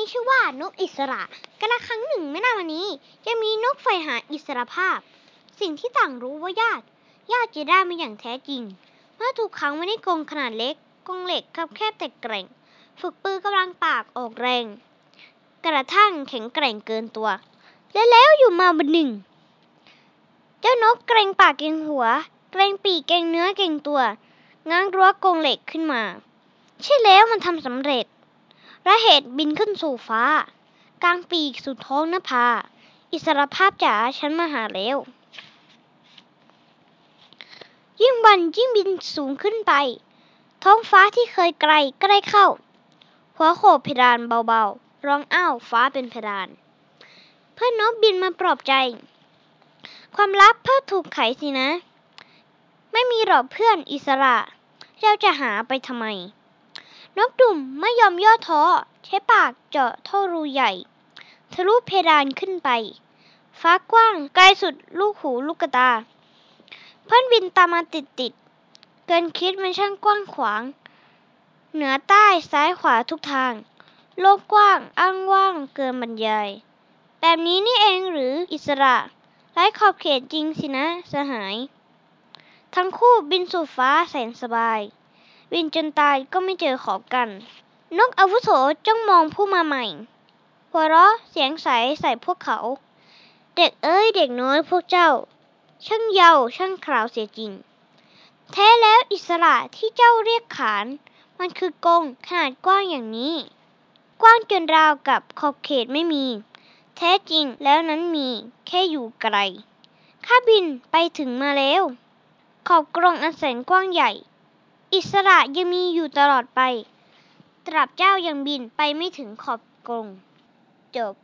นี้ชื่อว่านกอิสระกาลครั้งหนึ่งไม่นานมานี้ ยังมีนกใฝ่หาอิสรภาพ สิ่งที่ต่างรู้ว่ายาก ยากจะได้มาอย่างแท้จริง เมื่อถูกขังไว้ในกรงขนาดเล็กกรงเหล็กคับแคบแต่แกร่ง ฝึกปือกำลังปากออกแรง กระทั่งแข็งแกร่งเกินตัว และแล้วอยู่มาวันหนึ่ง เจ้านกเกรงปากเกรงหัว เกรงปีกเกรงเนื้อเกรงตัวง้างรั้วกรงเหล็กขึ้นมา ใช่แล้วมันทำสำเร็จ และเหตุบินขึ้นสู่ฟ้า กลางปีกสู่ท้องนภา อิสรภาพจ๋าฉันมาหาแล้ว ยิ่งวันยิ่งบินสูงขึ้นไป ท้องฟ้าที่เคยไกลใกล้เข้า หัวโขบเพดานเบาๆ ร้องอ้าวฟ้าเป็นเพดาน เพื่อนนกบินมาปลอบใจ ความลับเพื่อถูกไขสินะ ไม่มีหรอกเพื่อนอิสระเราจะหาไปทำไม นกดุ่มไม่ยอมย่อท้อ ใช้ปากเจาะท่อรูใหญ่ ทะลุเพดานขึ้นไป ฟ้ากว้างไกลสุดลูกหูลูกตา เพื่อนบินตามมาติดติดๆเกินคิดมันช่างกว้างขวาง เหนือใต้ซ้ายขวาทุกทาง โลกกว้างอ้างว่างเกินบรรยาย แบบนี้นี่เองหรืออิสระไร้ขอบเขตจริงสินะสหาย ทั้งคู่บินสู่ฟ้าแสนสบาย บินจนตายก็ไม่เจอขอบกัน นกอาวุโสจ้องมองผู้มาใหม่ หัวเราะเสียงใสใส่พวกเขา เด็กเอ้ยเด็กน้อยพวกเจ้า ช่างเยาว์ช่างคราวเสียจริง แท้แล้วอิสระที่เจ้าเรียกขาน มันคือกงขนาดกว้างอย่างนี้ กว้างจนราวกับขอบเขตไม่มี แท้จริงแล้วนั้นมีแค่อยู่ไกลข้าบินไปถึงมาแล้ว ขอบกรงอันแสนกว้างใหญ่ อิสระยังมีอยู่ตลอดไป ตราบเจ้ายังบินไปไม่ถึงขอบกรง จบ